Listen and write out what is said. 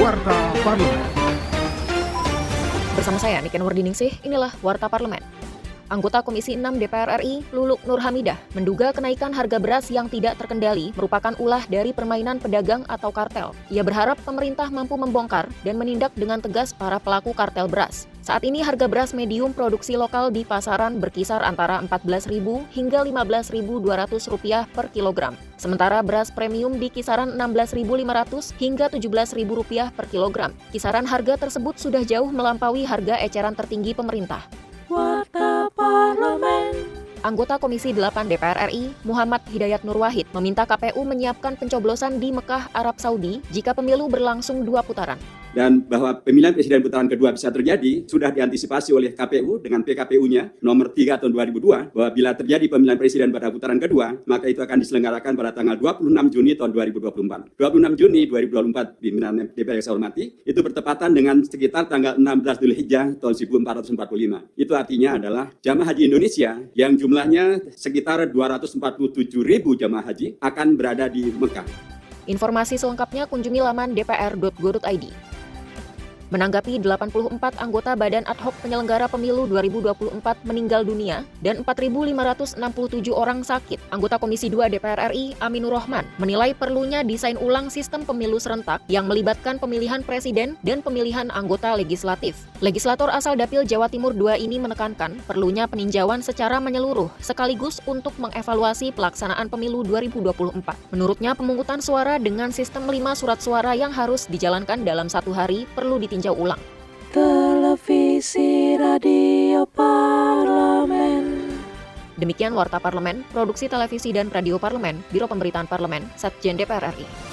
Warta Parlemen. Bersama saya Niken Wardiningsih, inilah Warta Parlemen. Anggota Komisi 6 DPR RI, Luluk Nur Hamidah, menduga kenaikan harga beras yang tidak terkendali merupakan ulah dari permainan pedagang atau kartel. Ia berharap pemerintah mampu membongkar dan menindak dengan tegas para pelaku kartel beras. Saat ini harga beras medium produksi lokal di pasaran berkisar antara Rp14.000 hingga Rp15.200 per kilogram. Sementara beras premium di kisaran Rp16.500 hingga Rp17.000 per kilogram. Kisaran harga tersebut sudah jauh melampaui harga eceran tertinggi pemerintah. Warta Parlemen. Anggota Komisi 8 DPR RI, Muhammad Hidayat Nur Wahid, meminta KPU menyiapkan pencoblosan di Mekah, Arab Saudi jika pemilu berlangsung dua putaran dan bahwa pemilihan presiden putaran kedua bisa terjadi sudah diantisipasi oleh KPU dengan PKPU-nya nomor 3 tahun 2002 bahwa bila terjadi pemilihan presiden pada putaran kedua maka itu akan diselenggarakan pada tanggal 26 Juni tahun 2024. 26 Juni 2024 pimpinan DPR yang saya hormati itu bertepatan dengan sekitar tanggal 16 Dzulhijjah tahun 1445. Itu artinya adalah jamaah haji Indonesia yang jumlahnya sekitar 247 ribu jamaah haji akan berada di Mekah. Informasi selengkapnya kunjungi laman dpr.go.id. Menanggapi 84 anggota Badan Ad Hoc Penyelenggara Pemilu 2024 meninggal dunia dan 4.567 orang sakit, anggota Komisi 2 DPR RI Aminur Rohman menilai perlunya desain ulang sistem pemilu serentak yang melibatkan pemilihan presiden dan pemilihan anggota legislatif. Legislator asal Dapil Jawa Timur II ini menekankan perlunya peninjauan secara menyeluruh sekaligus untuk mengevaluasi pelaksanaan pemilu 2024. Menurutnya pemungutan suara dengan sistem 5 surat suara yang harus dijalankan dalam satu hari perlu ditinjau ditinjau ulang. Televisi Radio Parlemen. Demikian Warta Parlemen, Produksi Televisi dan Radio Parlemen, Biro Pemberitaan Parlemen, Satjen DPR RI.